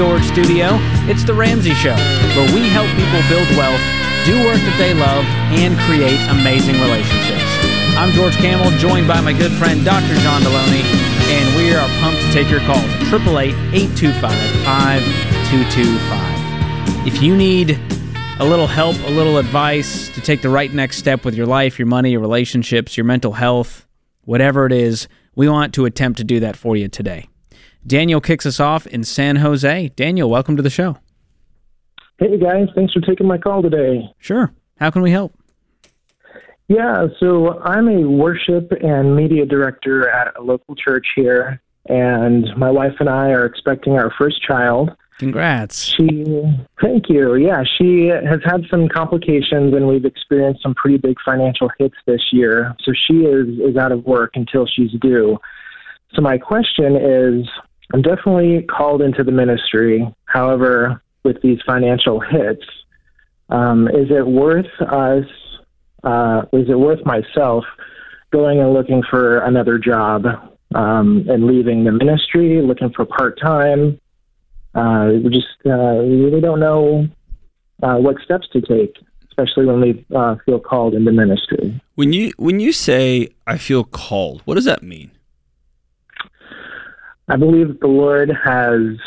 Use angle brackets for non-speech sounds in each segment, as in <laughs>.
Storage Studio. It's The Ramsey Show, where we help people build wealth, do work that they love, and create amazing relationships. I'm George Kamel, joined by my good friend Dr. John Delony, and we are pumped to take your calls at 888 825 5225. If you need a little help, a little advice to take the right next step with your life, your money, your relationships, your mental health, whatever it is, we want to attempt to do that for you today. Daniel kicks us off in San Jose. Daniel, welcome to the show. Hey guys, thanks for taking my call today. Sure. How can we help? Yeah, so I'm a worship and media director at a local church here, and my wife and I are expecting our first child. Congrats. She, thank you. Yeah, she has had some complications, and we've experienced some pretty big financial hits this year. So she is is out of work until she's due. So my question is, I'm definitely called into the ministry. However, with these financial hits, um, is it worth us? Uh, is it worth myself going and looking for another job um, and leaving the ministry, looking for part time? uh, we just uh, really don't know uh, what steps to take, especially when we uh, feel called into ministry. When you when you say I feel called, what does that mean? I believe the Lord has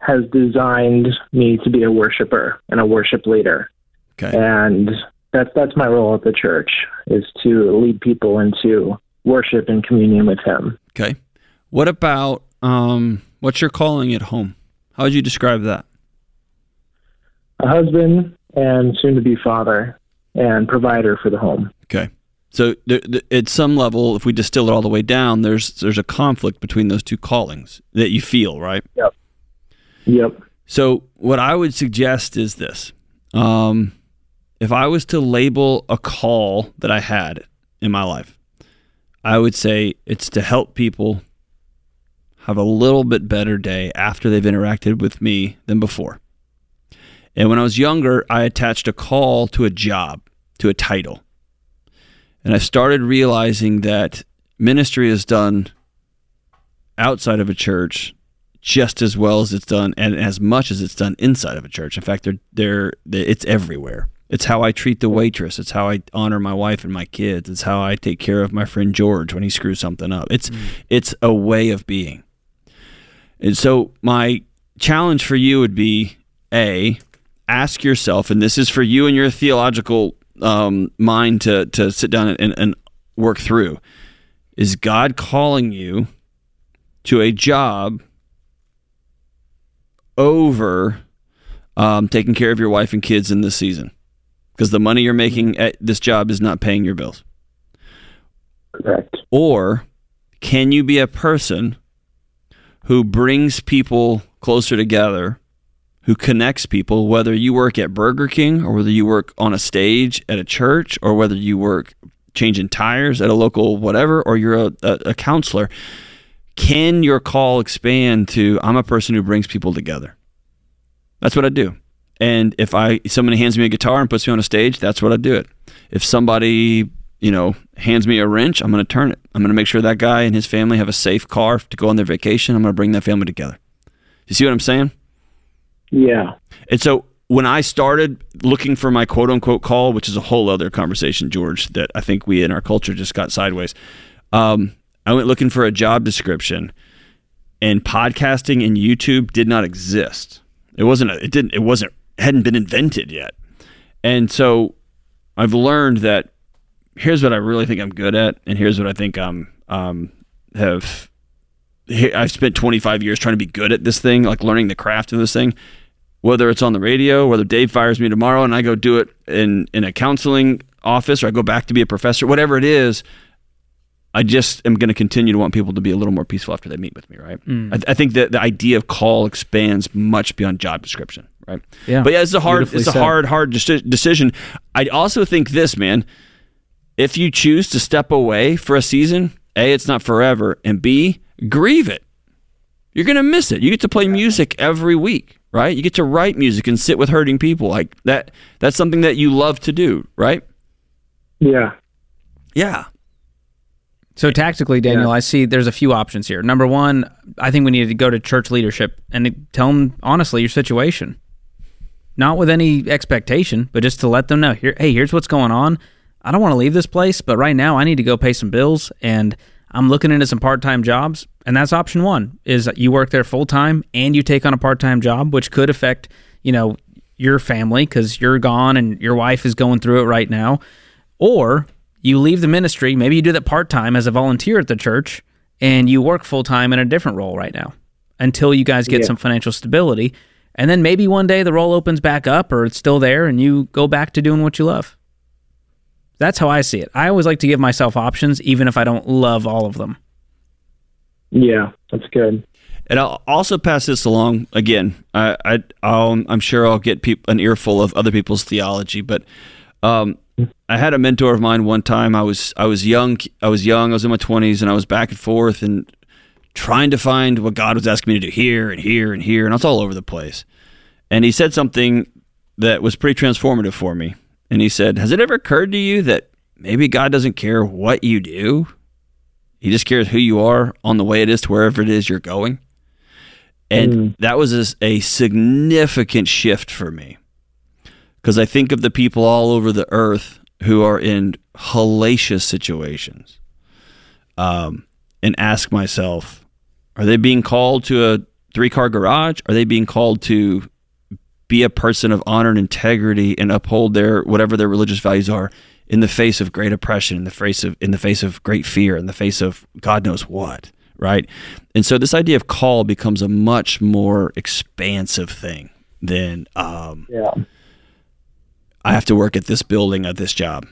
has designed me to be a worshiper and a worship leader, Okay. and that's that's my role at the church is to lead people into worship and communion with Him. Okay. What about um what's your calling at home? How would you describe that? A husband and soon to be father and provider for the home. Okay. So there, at some level, if we distill it all the way down, there's there's a conflict between those two callings that you feel, right? Yep. Yep. So what I would suggest is this: um, if I was to label a call that I had in my life, I would say it's to help people have a little bit better day after they've interacted with me than before. And when I was younger, I attached a call to a job, to a title. And I started realizing that ministry is done outside of a church just as well as it's done and as much as it's done inside of a church. In fact, they're, they're, they it's everywhere. It's how I treat the waitress. It's how I honor my wife and my kids. It's how I take care of my friend George when he screws something up. It's mm. it's a way of being. And so my challenge for you would be a ask yourself, and this is for you and your theological um, mind to to sit down and, and work through. Is God calling you to a job over um, taking care of your wife and kids in this season? Because the money you're making at this job is not paying your bills. Correct. Or can you be a person who brings people closer together, who connects people, whether you work at Burger King or whether you work on a stage at a church or whether you work changing tires at a local whatever, or you're a, a, a counselor? Can your call expand to I'm a person who brings people together? That's what I do. And if I somebody hands me a guitar and puts me on a stage, that's what I do it. If somebody you know hands me a wrench, I'm going to turn it. I'm going to make sure that guy and his family have a safe car to go on their vacation. I'm going to bring that family together. You see what I'm saying? Yeah. And so when I started looking for my quote unquote call, which is a whole other conversation, George, that I think we in our culture just got sideways. Um, I went looking for a job description, and podcasting and YouTube did not exist. It wasn't. A, it didn't. It wasn't. Hadn't been invented yet. And so I've learned that here's what I really think I'm good at, and here's what I think I'm um, have. I've spent 25 years trying to be good at this thing, like learning the craft of this thing. Whether it's on the radio, whether Dave fires me tomorrow and I go do it in in a counseling office, or I go back to be a professor, whatever it is, I just am going to continue to want people to be a little more peaceful after they meet with me, right? Mm. I, I think that the idea of call expands much beyond job description, right? Yeah. But yeah, it's a hard, it's a said. hard, hard deci- decision. I also think this, man. If you choose to step away for a season, a, it's not forever, and b, grieve it. You're gonna miss it. You get to play music every week, right? You get to write music and sit with hurting people like that. That's something that you love to do, right? Yeah. Yeah. So tactically, Daniel, yeah. I see there's a few options here. Number one, I think we need to go to church leadership and tell them honestly your situation, not with any expectation, but just to let them know here. Hey, here's what's going on. I don't want to leave this place, but right now I need to go pay some bills, and I'm looking into some part-time jobs. And that's option one: is you work there full time and you take on a part-time job, which could affect you know your family because you're gone and your wife is going through it right now, or you leave the ministry, maybe you do that part time as a volunteer at the church, and you work full time in a different role right now until you guys get yeah. some financial stability. And then maybe one day the role opens back up or it's still there and you go back to doing what you love. That's how I see it. I always like to give myself options, even if I don't love all of them. Yeah, that's good. And I'll also pass this along again. I, I am sure I'll get peop, an earful of other people's theology, but um, I had a mentor of mine one time. I was I was young. I was young. I was in my twenties, and I was back and forth and trying to find what God was asking me to do here and here and here, and I was all over the place. And he said something that was pretty transformative for me. And he said, "Has it ever occurred to you that maybe God doesn't care what you do? He just cares who you are on the way it is to wherever it is you're going." And mm. that was a, significant shift for me because I think of the people all over the earth who are in hellacious situations um, and ask myself, are they being called to a three car garage? Are they being called to be a person of honor and integrity and uphold their whatever their religious values are in the face of great oppression, in the face of in the face of great fear, in the face of God knows what, right? And so this idea of call becomes a much more expansive thing than um, yeah I have to work at this building at this job.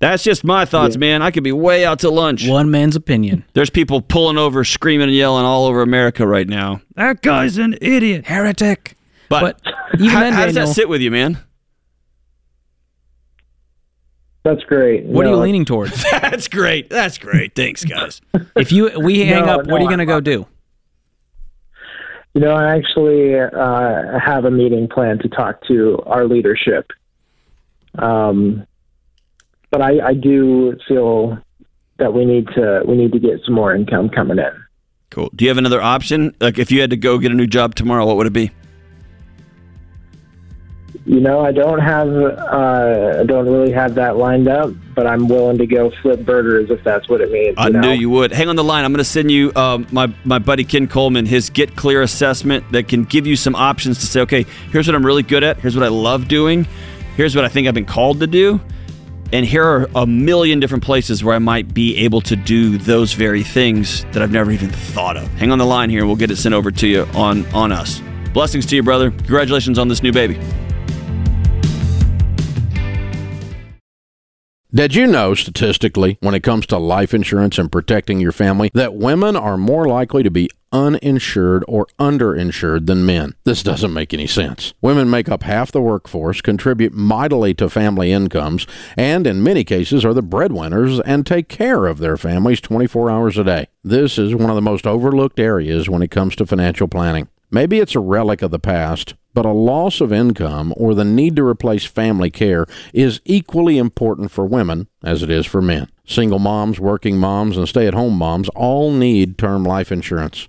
That's just my thoughts, yeah. man. I could be way out to lunch. One man's opinion. There's people pulling over, screaming and yelling all over America right now. That guy's an idiot. Heretic. But, but even how, then, how does that sit with you, man? That's great. What no, are you leaning towards? <laughs> That's great. That's great. Thanks, guys. <laughs> if you we hang no, up, no, what are you going to go do? You know, I actually uh, have a meeting planned to talk to our leadership. Um, but I, I do feel that we need to we need to get some more income coming in. Cool. Do you have another option? Like, if you had to go get a new job tomorrow, what would it be? You know, I don't have, uh, I don't really have that lined up, but I'm willing to go flip burgers if that's what it means. I know? knew you would. Hang on the line. I'm going to send you um, my my buddy Ken Coleman his Get Clear assessment that can give you some options to say, okay, here's what I'm really good at. Here's what I love doing. Here's what I think I've been called to do. And here are a million different places where I might be able to do those very things that I've never even thought of. Hang on the line here. We'll get it sent over to you on on us. Blessings to you, brother. Congratulations on this new baby. Did you know, statistically, when it comes to life insurance and protecting your family, that women are more likely to be uninsured or underinsured than men? This doesn't make any sense. Women make up half the workforce, contribute mightily to family incomes, and in many cases are the breadwinners and take care of their families 24 hours a day. This is one of the most overlooked areas when it comes to financial planning. Maybe it's a relic of the past, but a loss of income or the need to replace family care is equally important for women as it is for men. Single moms, working moms, and stay at home moms all need term life insurance.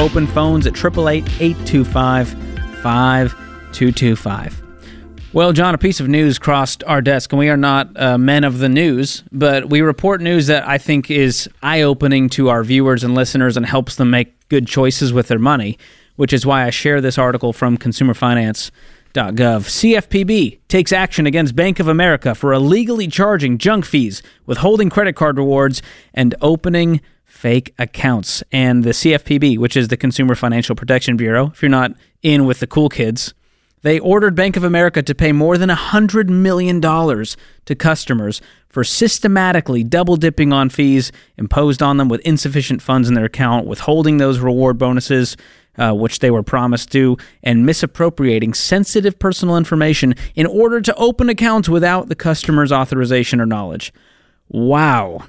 Open phones at 888 825 5225. Well, John, a piece of news crossed our desk, and we are not uh, men of the news, but we report news that I think is eye opening to our viewers and listeners and helps them make good choices with their money, which is why I share this article from consumerfinance.gov. CFPB takes action against Bank of America for illegally charging junk fees, withholding credit card rewards, and opening fake accounts. And the CFPB, which is the Consumer Financial Protection Bureau, if you're not in with the cool kids, They ordered Bank of America to pay more than $100 million to customers for systematically double dipping on fees imposed on them with insufficient funds in their account, withholding those reward bonuses, uh, which they were promised to, and misappropriating sensitive personal information in order to open accounts without the customer's authorization or knowledge. Wow.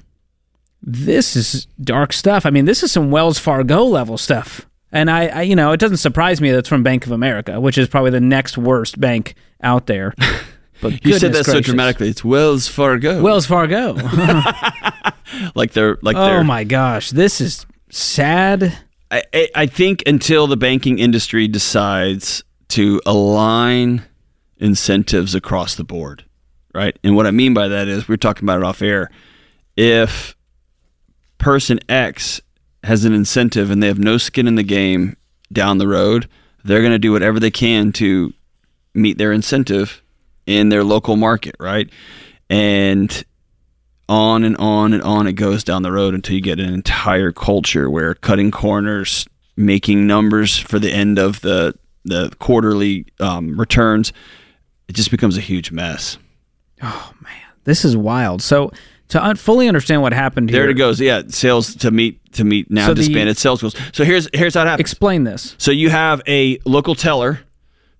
This is dark stuff. I mean, this is some Wells Fargo level stuff. And I, I, you know, it doesn't surprise me that it's from Bank of America, which is probably the next worst bank out there. <laughs> But You said that goodness so dramatically. It's Wells Fargo. Wells Fargo. <laughs> <laughs> like they're like oh they're. my gosh, this is sad. I, I- I think until the banking industry decides to align incentives across the board, right? And what I mean by that is we're talking about it off air. If person X has an incentive and they have no skin in the game down the road, they're going to do whatever they can to meet their incentive in their local market, right? And on and on and on it goes down the road until you get an entire culture where cutting corners, making numbers for the end of the the quarterly um, returns, it just becomes a huge mess. Oh man, this is wild. So to un- fully understand what happened here, There it goes. Yeah, sales to meet to meet now So the- disbanded sales goals. So here's here's how it happens. Explain this. So you have a local teller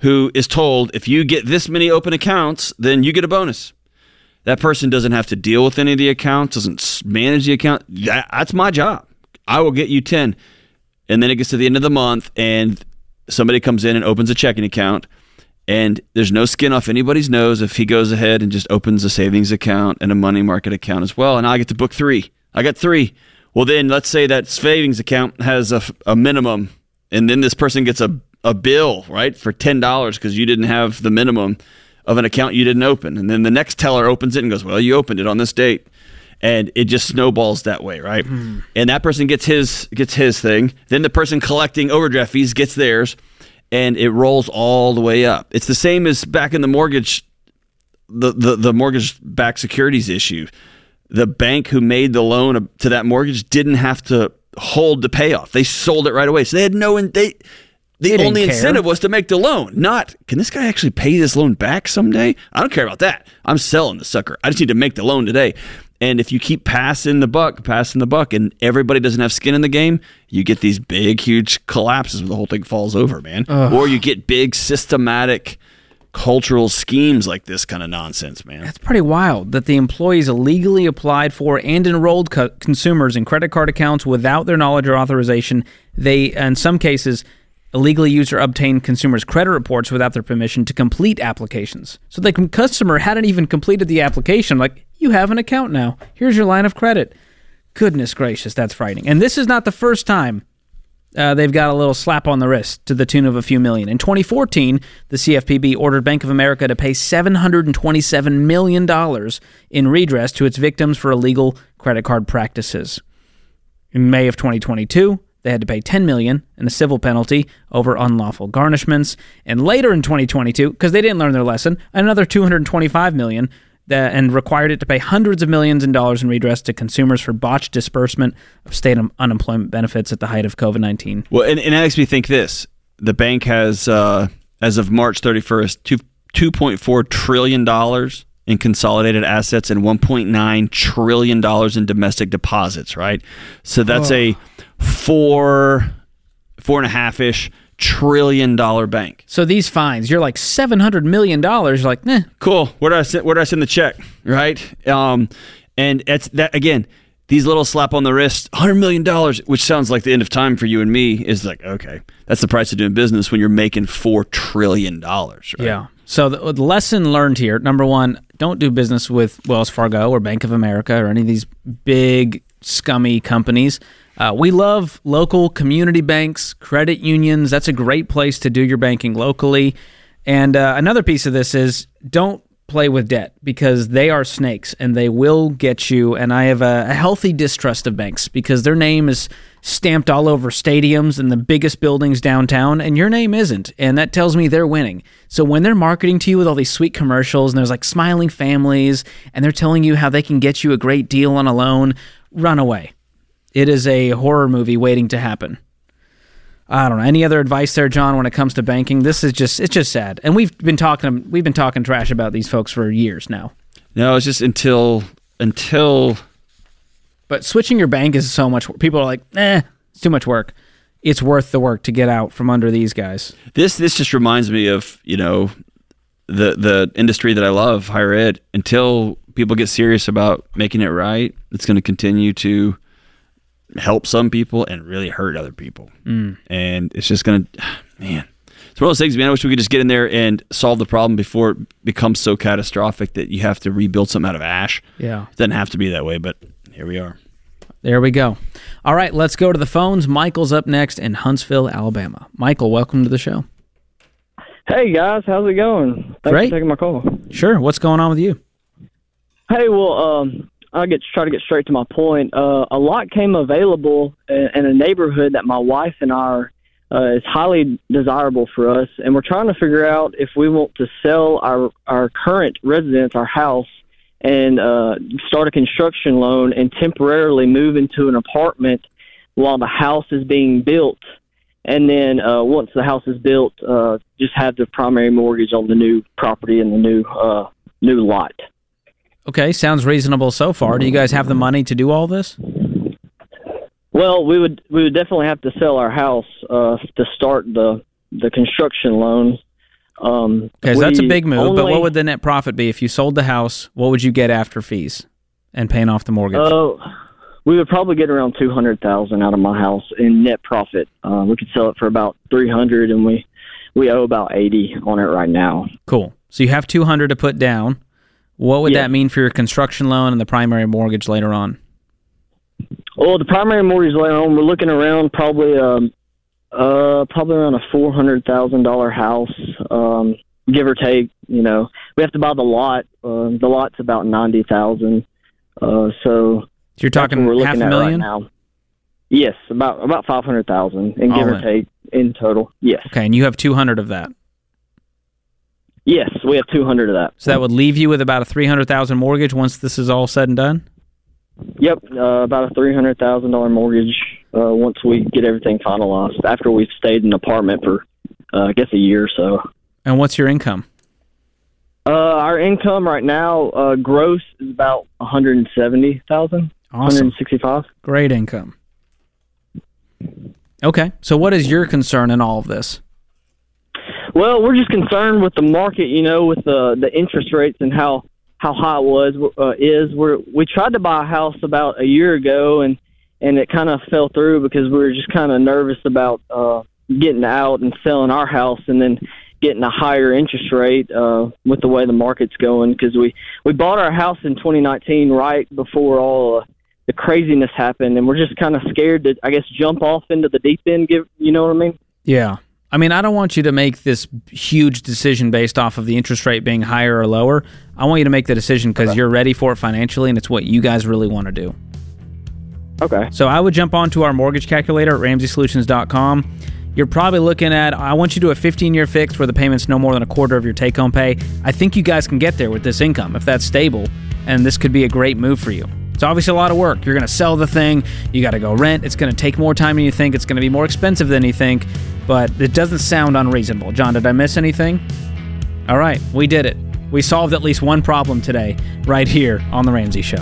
who is told if you get this many open accounts, then you get a bonus. That person doesn't have to deal with any of the accounts, doesn't manage the account. That, that's my job. I will get you 10. And then it gets to the end of the month and somebody comes in and opens a checking account and there's no skin off anybody's nose if he goes ahead and just opens a savings account and a money market account as well. And I get to book three. I got three. Well, then let's say that savings account has a, a minimum, and then this person gets a, a bill, right, for $10 because you didn't have the minimum of an account you didn't open. And then the next teller opens it and goes, Well, you opened it on this date. And it just snowballs that way, right? Hmm. And that person gets his gets his thing. Then the person collecting overdraft fees gets theirs and it rolls all the way up. It's the same as back in the mortgage, the the, the mortgage backed securities issue. The bank who made the loan to that mortgage didn't have to hold the payoff. They sold it right away, so they had no. in- They the didn't only incentive was to make the loan, not can this guy actually pay this loan back someday? I don't care about that. I'm selling the sucker. I just need to make the loan today. And if you keep passing the buck, passing the buck, and everybody doesn't have skin in the game, you get these big, huge collapses where the whole thing falls over, man. Or you get big, systematic cultural schemes like this kind of nonsense, man. That's pretty wild that the employees illegally applied for and enrolled co- consumers in credit card accounts without their knowledge or authorization. They, in some cases, illegally used or obtained consumers' credit reports without their permission to complete applications. So the customer hadn't even completed the application. Like, you have an account now. Here's your line of credit. Goodness gracious, that's frightening. And this is not the first time uh, they've got a little slap on the wrist to the tune of a few million. In 2014, the CFPB ordered Bank of America to pay $727 million in redress to its victims for illegal credit card practices. In May of 2022, they had to pay 10 million in a civil penalty over unlawful garnishments, and later in 2022, because they didn't learn their lesson, another 225 million that, and required it to pay hundreds of millions in dollars in redress to consumers for botched disbursement of state un- unemployment benefits at the height of COVID-19. Well, and, and that makes me think this: the bank has, uh, as of March thirty first, two two point four trillion dollars in consolidated assets and one point nine trillion dollars in domestic deposits. Right, so that's a four four and a half ish trillion dollar bank. So these fines, you're like 700 million dollars. You're like, eh, Cool. Where do I send? Where do I send the check? Right. Um, and it's that again. These little slap on the wrist, hundred million dollars, which sounds like the end of time for you and me, is like okay, that's the price of doing business when you're making four trillion dollars. Right? Yeah. So the, the lesson learned here: number one, don't do business with Wells Fargo or Bank of America or any of these big scummy companies. Uh, we love local community banks, credit unions. That's a great place to do your banking locally. And uh, another piece of this is don't play with debt because they are snakes and they will get you. And I have a, a healthy distrust of banks because their name is stamped all over stadiums and the biggest buildings downtown, and your name isn't. And that tells me they're winning. So when they're marketing to you with all these sweet commercials and there's like smiling families and they're telling you how they can get you a great deal on a loan, run away. It is a horror movie waiting to happen. I don't know. Any other advice there, John, when it comes to banking? This is just it's just sad. And we've been talking we've been talking trash about these folks for years now. No, it's just until until But switching your bank is so much people are like, "Eh, it's too much work." It's worth the work to get out from under these guys. this this just reminds me of you know the the industry that I love, higher ed. Until people get serious about making it right, it's going to continue to help some people and really hurt other people. Mm. And it's just going <sighs> to, man, it's one of those things, man. I wish we could just get in there and solve the problem before it becomes so catastrophic that you have to rebuild something out of ash. Yeah. It doesn't have to be that way, but here we are. There we go. All right, let's go to the phones. Michael's up next in Huntsville, Alabama. Michael, welcome to the show. Hey guys, how's it going? Thanks Great. for taking my call. Sure. What's going on with you? Hey, well, um, I'll get try to get straight to my point. Uh, a lot came available in, in a neighborhood that my wife and I are, uh, is highly desirable for us, and we're trying to figure out if we want to sell our our current residence, our house, and uh, start a construction loan and temporarily move into an apartment while the house is being built. And then uh, once the house is built, uh, just have the primary mortgage on the new property and the new uh, new lot. Okay, sounds reasonable so far. Do you guys have the money to do all this? Well, we would we would definitely have to sell our house uh, to start the the construction loan. Um, Because that's a big move. but what would the net profit be if you sold the house? What would you get after fees and paying off the mortgage? Uh, we would probably get around two hundred thousand out of my house in net profit. Uh, we could sell it for about three hundred, and we we owe about eighty on it right now. cool. So you have two hundred to put down. What would Yeah. that mean for your construction loan and the primary mortgage later on? Well, the primary mortgage later on, we're looking around probably um uh probably around a four hundred thousand dollar house, um, give or take. You know, we have to buy the lot. Uh, the lot's about ninety thousand. Uh, so So you're talking we're half looking a at million. right now. Yes, about about five hundred thousand, and All give or take in total. Yes, Okay, and you have two hundred of that. Yes, we have two hundred of that. So that would leave you with about a three hundred thousand mortgage once this is all said and done. Yep, uh, about a three hundred thousand dollar mortgage uh, once we get everything finalized. After we've stayed in an apartment for, uh, I guess, a year or so. And what's your income? Uh, our income right now, uh, gross, is about one hundred and seventy thousand. One hundred Awesome, sixty-five. great income. Okay, so what is your concern in all of this? Well, we're just concerned with the market, you know, with the the interest rates and how how high it was uh, is. We're we tried to buy a house about a year ago and and it kind of fell through because we were just kind of nervous about uh, getting out and selling our house and then getting a higher interest rate uh, with the way the market's going because we we bought our house in 2019 right before all uh, the craziness happened and we're just kind of scared to I guess jump off into the deep end. Give you know what I mean? Yeah. I mean, I don't want you to make this huge decision based off of the interest rate being higher or lower. I want you to make the decision because you're ready for it financially and it's what you guys really want to do. Okay. So I would jump onto our mortgage calculator at ramseysolutions.com. You're probably looking at, I want you to do a 15 year fix where the payment's no more than a quarter of your take home pay. I think you guys can get there with this income if that's stable, and this could be a great move for you. It's obviously a lot of work. You're going to sell the thing, you got to go rent. It's going to take more time than you think, it's going to be more expensive than you think, but it doesn't sound unreasonable. John, did I miss anything? All right, we did it. We solved at least one problem today, right here on The Ramsey Show.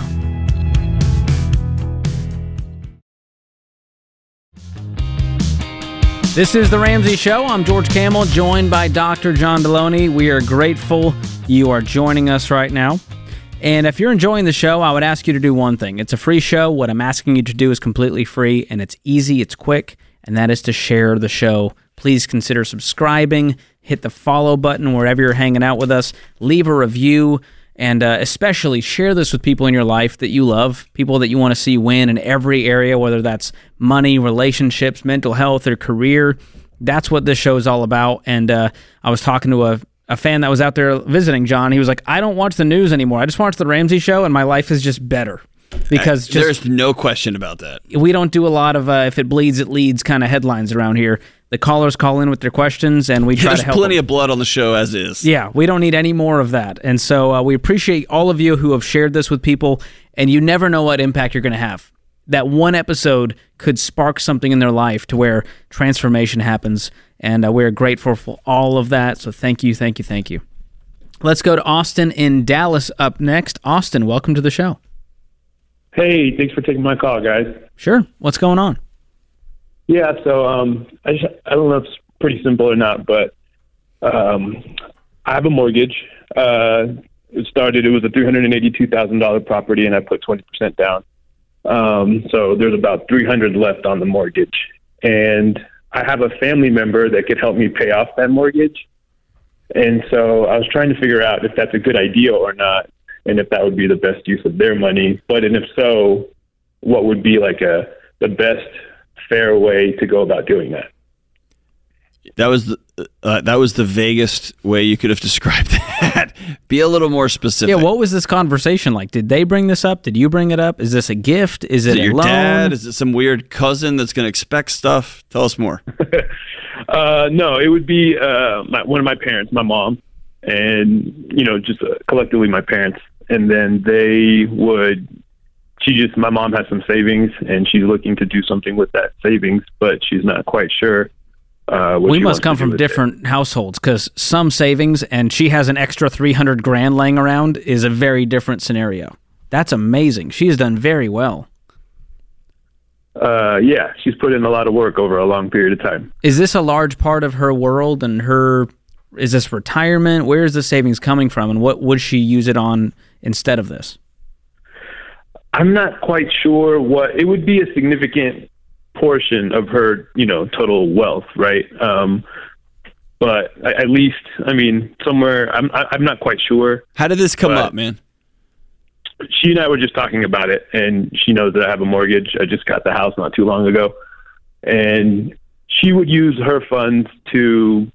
This is The Ramsey Show. I'm George Kamel, joined by Dr. John Delony. We are grateful you are joining us right now. And if you're enjoying the show, I would ask you to do one thing. It's a free show. What I'm asking you to do is completely free, and it's easy, it's quick, and that is to share the show. Please consider subscribing, hit the follow button wherever you're hanging out with us, leave a review, and uh, especially share this with people in your life that you love, people that you want to see win in every area, whether that's money, relationships, mental health, or career. That's what this show is all about. And uh, I was talking to a, a fan that was out there visiting John. He was like, I don't watch the news anymore. I just watch the Ramsey show, and my life is just better. Because just There's no question about that. we don't do a lot of uh, if it bleeds it leads kind of headlines around here. The callers call in with their questions, and we <laughs> try There's to help. plenty them. of blood on the show as is. Yeah, we don't need any more of that. And so uh, we appreciate all of you who have shared this with people, and you never know what impact you're going to have. that one episode could spark something in their life to where transformation happens. And uh, we're grateful for all of that. So thank you, thank you, thank you. Let's go to Austin in Dallas up next. Austin, welcome to the show. Hey, thanks for taking my call, guys. Sure. What's going on? Yeah, so um, I just, I don't know if it's pretty simple or not, but um, I have a mortgage. Uh, it started. It was a three hundred and eighty-two thousand dollar property, and I put twenty percent down. Um, so there's about three hundred left on the mortgage, and I have a family member that could help me pay off that mortgage. And so I was trying to figure out if that's a good idea or not, and if that would be the best use of their money. But and if so, what would be like a the best fair way to go about doing that? That was the uh, that was the vaguest way you could have <laughs> described that. Be a little more specific. Yeah, what was this conversation like? Did they bring this up? Did you bring it up? Is this a gift? Is it, Is it a your loan? dad? Is it some weird cousin that's going to expect stuff? Tell us more. <laughs> Uh, no, it would be uh, my, one of my parents, my mom, and you know, just uh, collectively my parents, and then they would. She just, my mom has some savings, and she's looking to do something with that savings, but she's not quite sure. Uh, we must come from with it. different households because some savings and she has an extra 300 grand laying around is a very different scenario. That's amazing. She has done very well. Uh, yeah, she's put in a lot of work over a long period of time. Is this a large part of her world and her is this retirement? Where is the savings coming from and what would she use it on instead of this? I'm not quite sure what it would be a significant portion of her, you know, total wealth, right? Um, but a- at least, I mean, somewhere I'm I- I'm not quite sure. How did this come up, man? She and I were just talking about it, and she knows that I have a mortgage. I just got the house not too long ago, and she would use her funds to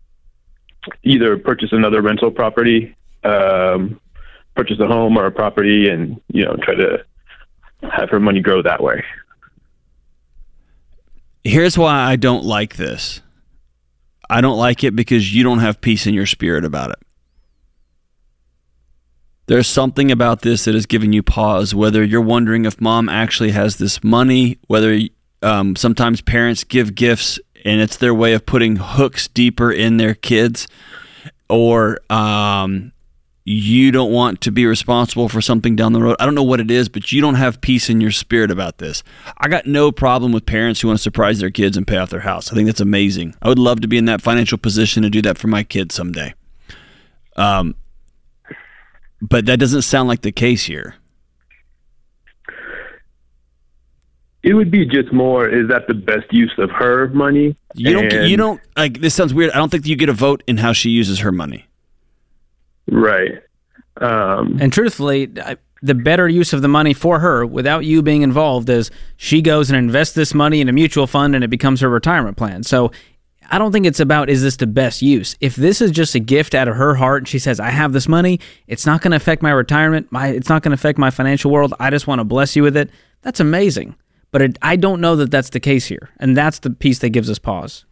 either purchase another rental property, um, purchase a home or a property, and you know, try to have her money grow that way. Here's why I don't like this. I don't like it because you don't have peace in your spirit about it. There's something about this that is giving you pause, whether you're wondering if mom actually has this money, whether um, sometimes parents give gifts and it's their way of putting hooks deeper in their kids, or um, you don't want to be responsible for something down the road. I don't know what it is, but you don't have peace in your spirit about this. I got no problem with parents who want to surprise their kids and pay off their house. I think that's amazing. I would love to be in that financial position to do that for my kids someday. Um, but that doesn't sound like the case here. It would be just more. Is that the best use of her money? You don't. And- You don't like. This sounds weird. I don't think you get a vote in how she uses her money. Right. Um, And truthfully, I, the better use of the money for her without you being involved is she goes and invests this money in a mutual fund and it becomes her retirement plan. So I don't think it's about is this the best use. If this is just a gift out of her heart and she says I have this money, it's not going to affect my retirement, my it's not going to affect my financial world. I just want to bless you with it. That's amazing. But it, I don't know that that's the case here. And that's the piece that gives us pause.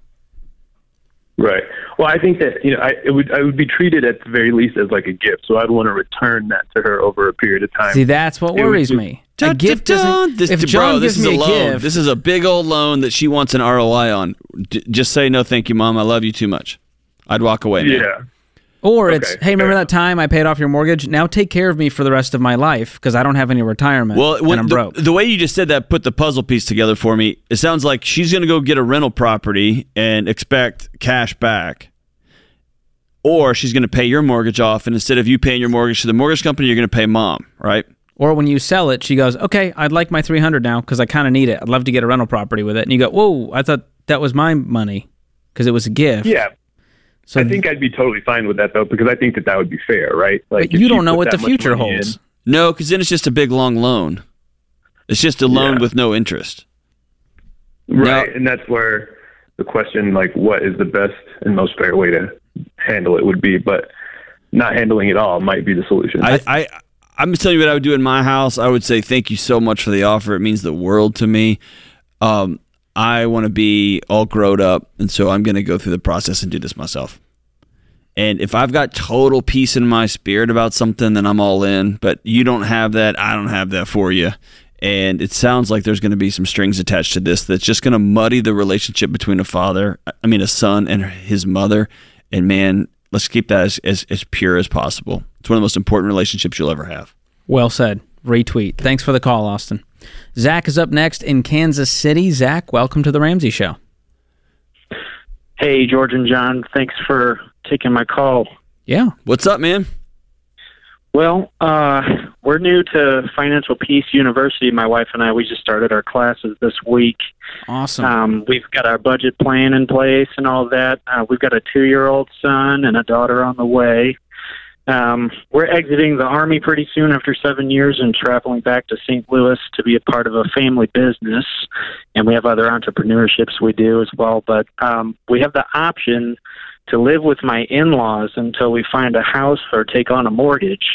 Right. Well, I think that you know, I it would I would be treated at the very least as like a gift, so I'd want to return that to her over a period of time. See, that's what It worries be- me. A gift Dun, doesn't. This, if bro, John this gives is me a a loan. gift, This is a big old loan that she wants an ROI on. D- just say no, thank you, mom. I love you too much. I'd walk away. Man. yeah. Or it's, hey, remember fair that time I paid off your mortgage? Now take care of me for the rest of my life because I don't have any retirement Well, and when, I'm the, broke. the way you just said that put the puzzle piece together for me. It sounds like she's going to go get a rental property and expect cash back, or she's going to pay your mortgage off, and instead of you paying your mortgage to the mortgage company, you're going to pay mom, right? or when you sell it, she goes, okay, I'd like my 300 now because I kind of need it. I'd love to get a rental property with it. And you go, whoa, I thought that was my money because it was a gift. Yeah. So I think I'd be totally fine with that though, because I think that that would be fair, right? Like but you don't know what the future holds. in- No, because then it's just a big long loan. It's just a loan Yeah. with no interest. right? Now- and that's where the question, like, what is the best and most fair way to handle it would be, but not handling it all might be the solution. I, I I'm just telling you what I would do in my house. I would say thank you so much for the offer. It means the world to me. Um, I want to be all grown up, and so I'm going to go through the process and do this myself. And if I've got total peace in my spirit about something, then I'm all in. But you don't have that. I don't have that for you. and it sounds like there's going to be some strings attached to this that's just going to muddy the relationship between a father, I mean, a son and his mother. And man, let's keep that as, as, as pure as possible. It's one of the most important relationships you'll ever have. Well said. Retweet. Thanks for the call, Austin. Zach is up next in Kansas City. Zach, welcome to the Ramsey Show. Hey, George and John. Thanks for taking my call. Yeah. What's up, man? Well, uh, we're new to Financial Peace University. My wife and I, we just started our classes this week. Awesome. Um, we've got our budget plan in place and all that. Uh, we've got a two year old son and a daughter on the way. Um, we're exiting the Army pretty soon after seven years and traveling back to St. Louis to be a part of a family business. And we have other entrepreneurships we do as well. But um, we have the option to live with my in laws until we find a house or take on a mortgage.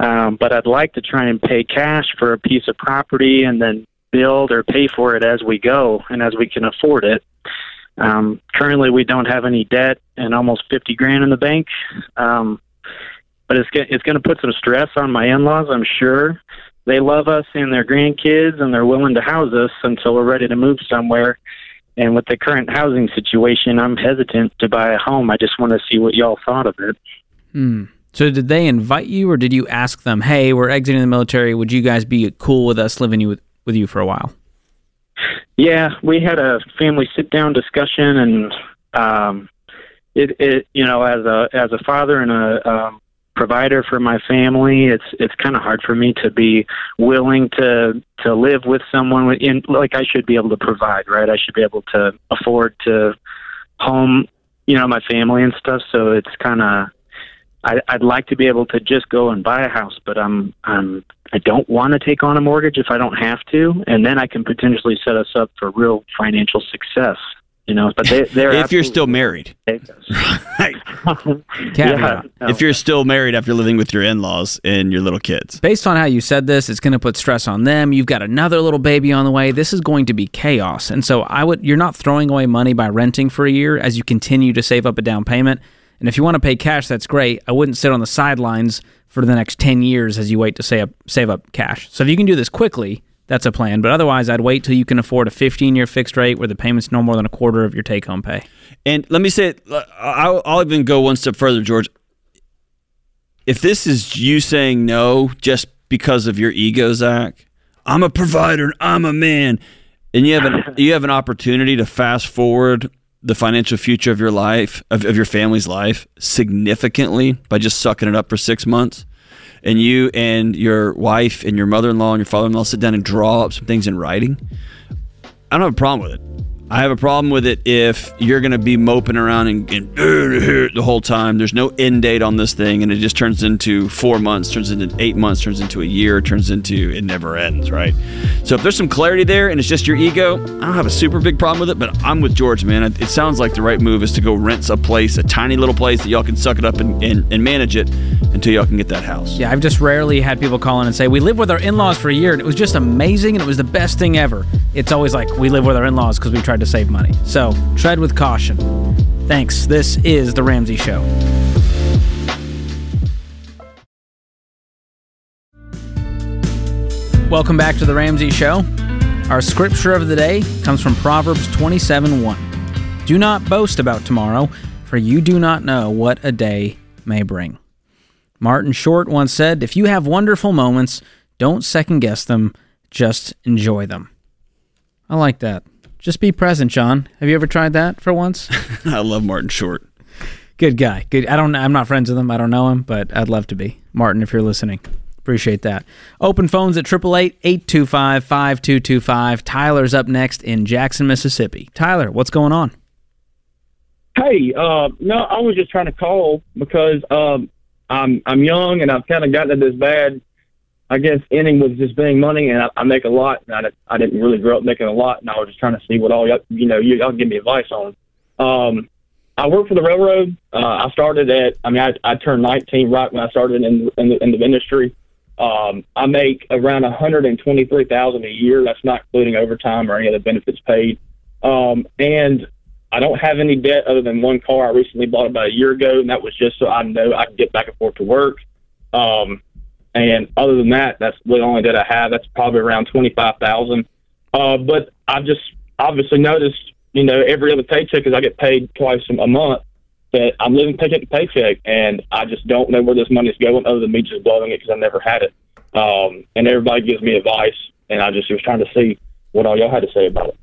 Um, but I'd like to try and pay cash for a piece of property and then build or pay for it as we go and as we can afford it. Um, currently, we don't have any debt and almost 50 grand in the bank. Um, but it's it's going to put some stress on my in-laws. I'm sure they love us and their grandkids, and they're willing to house us until we're ready to move somewhere. And with the current housing situation, I'm hesitant to buy a home. I just want to see what y'all thought of it. Hmm. So did they invite you, or did you ask them, "Hey, we're exiting the military. Would you guys be cool with us living with with you for a while?" Yeah, we had a family sit down discussion, and um, it, it, you know, as a as a father and a um, provider for my family. It's it's kind of hard for me to be willing to to live with someone in like I should be able to provide, right? I should be able to afford to home, you know, my family and stuff. So it's kind of I, I'd like to be able to just go and buy a house, but I'm I'm I don't want to take on a mortgage if I don't have to, and then I can potentially set us up for real financial success you know. But they, they're if you're still married, right? <laughs> yeah, no. If you're still married after living with your in-laws and your little kids, based on how you said this, it's going to put stress on them. You've got another little baby on the way. This is going to be chaos. And so I would. You're not throwing away money by renting for a year as you continue to save up a down payment. And if you want to pay cash, that's great. I wouldn't sit on the sidelines for the next 10 years as you wait to save up, save up cash. So if you can do this quickly, that's a plan. But otherwise, I'd wait till you can afford a 15 year fixed rate where the payment's no more than a quarter of your take home pay. And let me say, I'll, even go one step further, George. If this is you saying no just because of your ego, Zach, I'm a provider and I'm a man, and you have an you have an opportunity to fast forward the financial future of your life of, of your family's life significantly by just sucking it up for six months and you and your wife and your mother-in-law and your father-in-law sit down and draw up some things in writing, I don't have a problem with it. I have a problem with it if you're going to be moping around and, and <clears throat> the whole time. There's no end date on this thing, and it just turns into four months, turns into eight months, turns into a year, turns into it never ends, right? So if there's some clarity there and it's just your ego, I don't have a super big problem with it. But I'm with George, man. It sounds like the right move is to go rent a place, a tiny little place that y'all can suck it up and, and, and manage it until y'all can get that house. Yeah, I've just rarely had people call in and say we lived with our in-laws for a year and it was just amazing and it was the best thing ever. It's always like we live with our in-laws because we tried to save money. So tread with caution. Thanks. This is The Ramsey Show. Welcome back to The Ramsey Show. Our scripture of the day comes from Proverbs 27 1. Do not boast about tomorrow, for you do not know what a day may bring. Martin Short once said, If you have wonderful moments, don't second guess them, just enjoy them. I like that. Just be present, John. Have you ever tried that for once? <laughs> I love Martin Short. Good guy. Good. I don't. I'm not friends with him. I don't know him, but I'd love to be. Martin, if you're listening, appreciate that. Open phones at 888-825-5225. Tyler's up next in Jackson, Mississippi. Tyler, what's going on? Hey, uh, no, I was just trying to call because um, I'm I'm young and I've kind of gotten to this bad I guess ending with just being money, and I, I make a lot. And I, I didn't really grow up making a lot, and I was just trying to see what all y'all, you know y'all give me advice on. Um, I work for the railroad. Uh, I started at, I mean, I, I turned 19 right when I started in in the, in the industry. Um, I make around 123,000 a year. That's not including overtime or any other benefits paid. Um, and I don't have any debt other than one car I recently bought about a year ago, and that was just so I know I can get back and forth to work. Um, and other than that, that's the only debt I have. That's probably around twenty five thousand. Uh, but I've just obviously noticed, you know, every other paycheck, because I get paid twice a month, that I'm living paycheck to paycheck, and I just don't know where this money's going, other than me just blowing it because I never had it. Um, and everybody gives me advice, and I just was trying to see what all y'all had to say about it.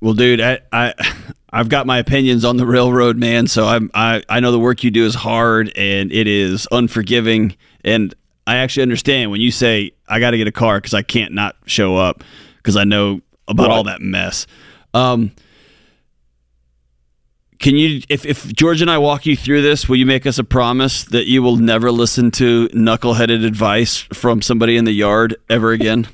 Well, dude, I, I <laughs> I've got my opinions on the railroad, man. So I'm I I know the work you do is hard and it is unforgiving, and I actually understand when you say I got to get a car because I can't not show up because I know about Right. all that mess. Um, can you, if if George and I walk you through this, will you make us a promise that you will never listen to knuckleheaded advice from somebody in the yard ever again?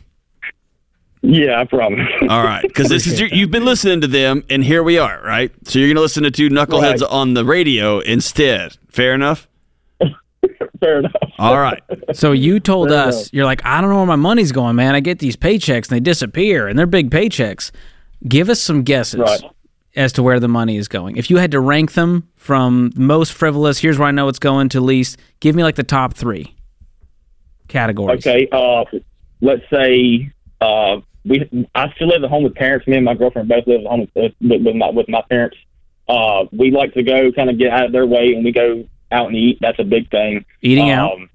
Yeah, I promise. <laughs> All right, because this is your, you've been listening to them, and here we are, right? So you're going to listen to two knuckleheads Right. on the radio instead. Fair enough. <laughs> Fair enough. All right. So you told Fair us, enough. you're like, I don't know where my money's going, man. I get these paychecks and they disappear, and they're big paychecks. Give us some guesses Right. as to where the money is going. If you had to rank them from most frivolous, here's where I know it's going to least. Give me like the top three categories. Okay. Uh, let's say uh, we. I still live at home with parents. Me and my girlfriend both live at home with, with, with my with my parents. Uh, we like to go kind of get out of their way, and we go out and eat. That's a big thing. Eating out. Um,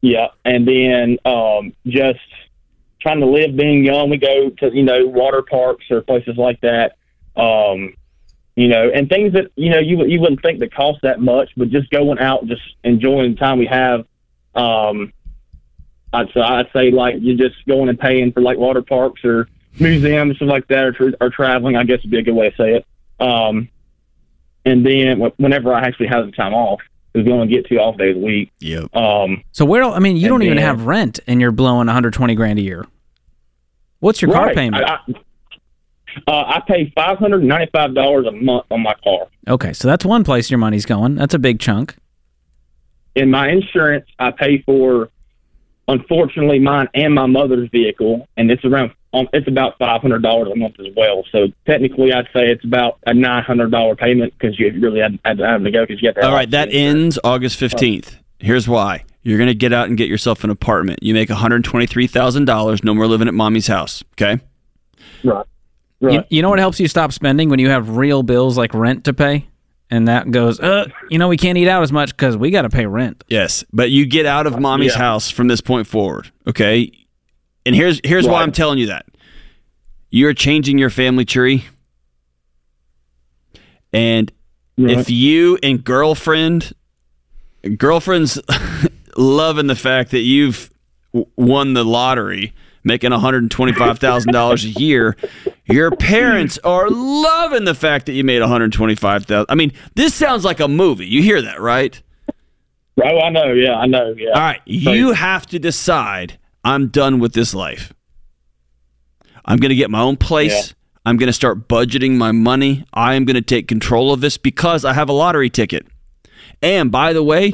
yeah, and then um, just trying to live being young. We go to you know water parks or places like that. Um, you know, and things that you know you you wouldn't think that cost that much, but just going out, just enjoying the time we have. Um, I'd say I'd say like you're just going and paying for like water parks or museums stuff like that, or, tra- or traveling. I guess would be a good way to say it. Um, and then whenever I actually have the time off, because going to get two off days a week. Yep. Um, So where? I mean, you don't even have rent, and you're blowing 120 grand a year. What's your car payment? I, I, uh, I pay five hundred and ninety-five dollars a month on my car. okay, so that's one place your money's going. That's a big chunk. In my insurance, I pay for, unfortunately, mine and my mother's vehicle, and it's around. Um, it's about five hundred dollars a month as well. So technically, I'd say it's about a nine hundred dollar payment because you really had, had to have to go because you have to. have All right, that ends August 15th. Here's why. You're going to get out and get yourself an apartment. You make $123,000, no more living at mommy's house, okay? Right. You, Right. you know what helps you stop spending when you have real bills like rent to pay, and that goes, uh, you know, we can't eat out as much because we got to pay rent. Yes, but you get out of mommy's Yeah. house from this point forward, okay? And here's here's why I'm telling you that. You're changing your family tree. And Right. if you and girlfriend girlfriend's <laughs> loving the fact that you've won the lottery, making $125,000 a year, your parents are loving the fact that you made 125,000. I mean, this sounds like a movie. You hear that, right? Oh, I know. Yeah, I know. Yeah. All right, you have to decide I'm done with this life. I'm going to get my own place. Yeah. I'm going to start budgeting my money. I am going to take control of this because I have a lottery ticket. And by the way,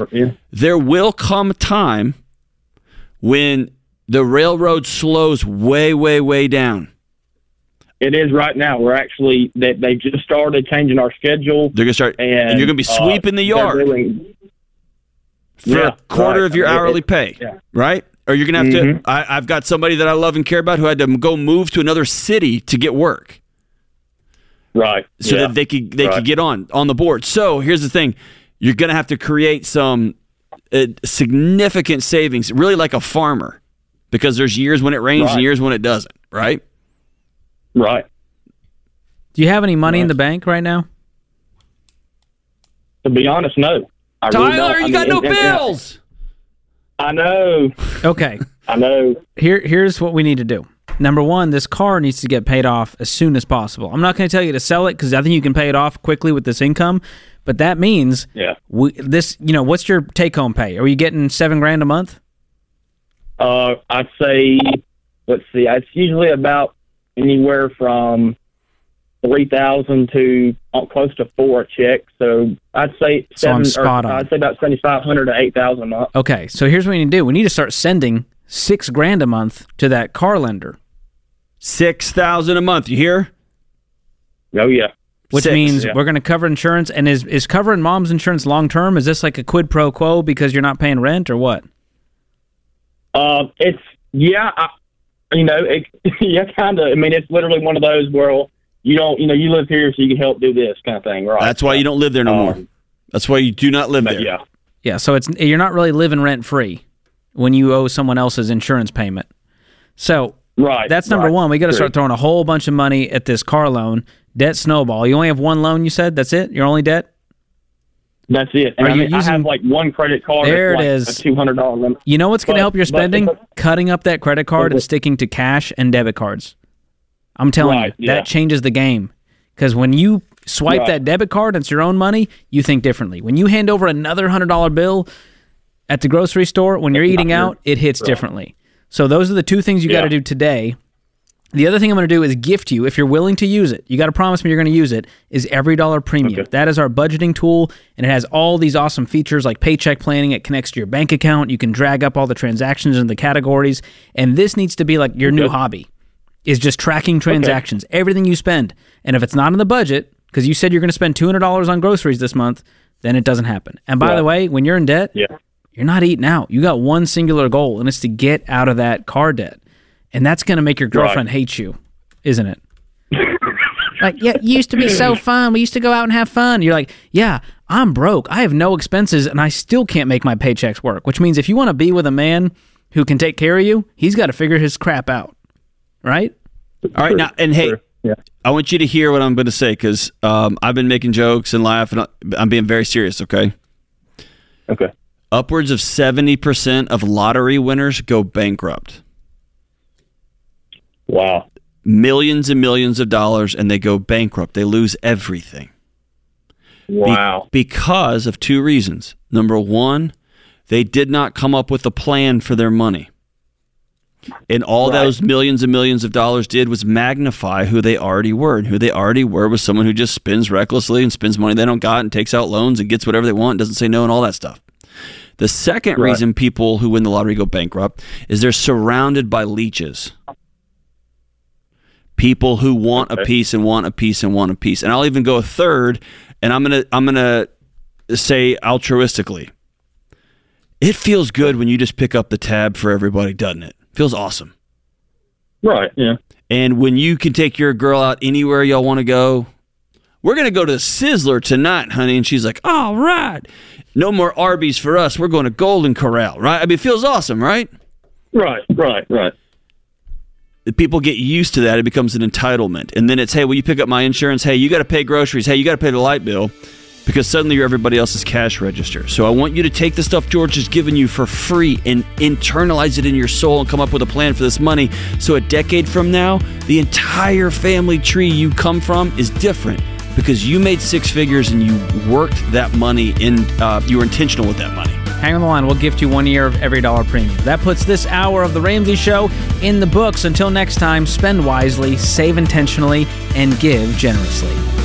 there will come a time when the railroad slows way, way, way down. It is right now. We're actually they they just started changing our schedule, They're going to start, and, and, you're going to be uh, sweeping the yard doing- for Yeah, a quarter right. of your I mean, hourly it- pay, yeah. right? Or you're going to have Mhm. to. I, I've got somebody that I love and care about who had to go move to another city to get work. right. so yeah. that they could they Right. could get on on the board. So here's the thing: you're going to have to create some uh, significant savings, really like a farmer, because there's years when it rains and years when it doesn't. Right? right. Do you have any money in the bank right now? To be honest, no. I Tyler, don't. I you got mean, no and- and- and- bills. I know. Okay, I know. here here's what we need to do. Number one, this car needs to get paid off as soon as possible. I'm not going to tell you to sell it because I think you can pay it off quickly with this income, but that means Yeah. we, this. You know, what's your take home pay? Are you getting seven grand a month? Uh, I'd say, let's see, it's usually about anywhere from three thousand to uh, close to four a check. So I'd say So I'm seven. spot or, on. I'd say about seventy five hundred to eight thousand a month. Okay, so here's what we need to do. We need to start sending six grand a month to that car lender, Six thousand a month. You hear? Oh yeah. which Six, means yeah. we're going to cover insurance. And is is covering mom's insurance long term? Is this like a quid pro quo because you're not paying rent or what? Uh, it's yeah, I, you know, it, <laughs> yeah, kind of. I mean, it's literally one of those where you don't, you know, you live here so you can help do this kind of thing, right? That's why you don't live there no Um, more. That's why you do not live there. yeah, Yeah, so it's you're not really living rent free when you owe someone else's insurance payment. So right. that's number right. one. We got to start throwing a whole bunch of money at this car loan. Debt snowball. You only have one loan. You said that's it. Your only debt. That's it. And Are I you mean, I using- have like one credit card. There that's it like is. A two hundred dollar limit. You know what's going to help your spending? but- Cutting up that credit card and sticking to cash and debit cards. I'm telling Right, you, yeah. that changes the game. Because when you swipe Right. that debit card and it's your own money, you think differently. When you hand over another hundred dollar bill at the grocery store, when you're eating out, it hits differently. So those are the two things you got to do today. The other thing I'm going to do is gift you, if you're willing to use it, you got to promise me you're going to use it, is EveryDollar Premium. Okay. That is our budgeting tool, and it has all these awesome features like paycheck planning. It connects to your bank account. You can drag up all the transactions and the categories. And this needs to be like your new hobby, is just tracking transactions, everything you spend. And if it's not in the budget, because you said you're going to spend $200 on groceries this month, then it doesn't happen. And by Right. the way, when you're in debt, Yeah. you're not eating out. You got one singular goal, and it's to get out of that car debt. And that's going to make your girlfriend hate you, isn't it? <laughs> like, yeah, it used to be so fun. We used to go out and have fun. You're like, yeah, I'm broke. I have no expenses, and I still can't make my paychecks work. Which means if you want to be with a man who can take care of you, he's got to figure his crap out, right? All right, now and hey. Yeah. I want you to hear what I'm going to say because um, I've been making jokes and laughing. I'm being very serious. Okay, Okay. upwards of seventy percent of lottery winners go bankrupt. Wow. Millions and millions of dollars, and they go bankrupt. They lose everything. Be- Wow. because of two reasons. Number one, they did not come up with a plan for their money. And all Right. those millions and millions of dollars did was magnify who they already were. And who they already were was someone who just spends recklessly and spends money they don't got and takes out loans and gets whatever they want, doesn't say no, and all that stuff. The second Right. reason people who win the lottery go bankrupt is they're surrounded by leeches. People who want a piece and want a piece and want a piece. And I'll even go a third, and I'm gonna I'm gonna say altruistically. It feels good when you just pick up the tab for everybody, doesn't it? Feels awesome. Right. Yeah. And when you can take your girl out anywhere y'all want to go, we're going to go to Sizzler tonight, honey. And she's like, all right. No more Arby's for us. We're going to Golden Corral, right? I mean, it feels awesome, right? Right. Right. Right. People get used to that. It becomes an entitlement. And then it's, hey, will you pick up my insurance? Hey, you got to pay groceries. Hey, you got to pay the light bill because suddenly you're everybody else's cash register. So I want you to take the stuff George has given you for free and internalize it in your soul and come up with a plan for this money. So a decade from now, the entire family tree you come from is different because you made six figures and you worked that money in, uh, you were intentional with that money. Hang on the line. We'll gift you one year of EveryDollar Premium. That puts this hour of The Ramsey Show in the books. Until next time, spend wisely, save intentionally, and give generously.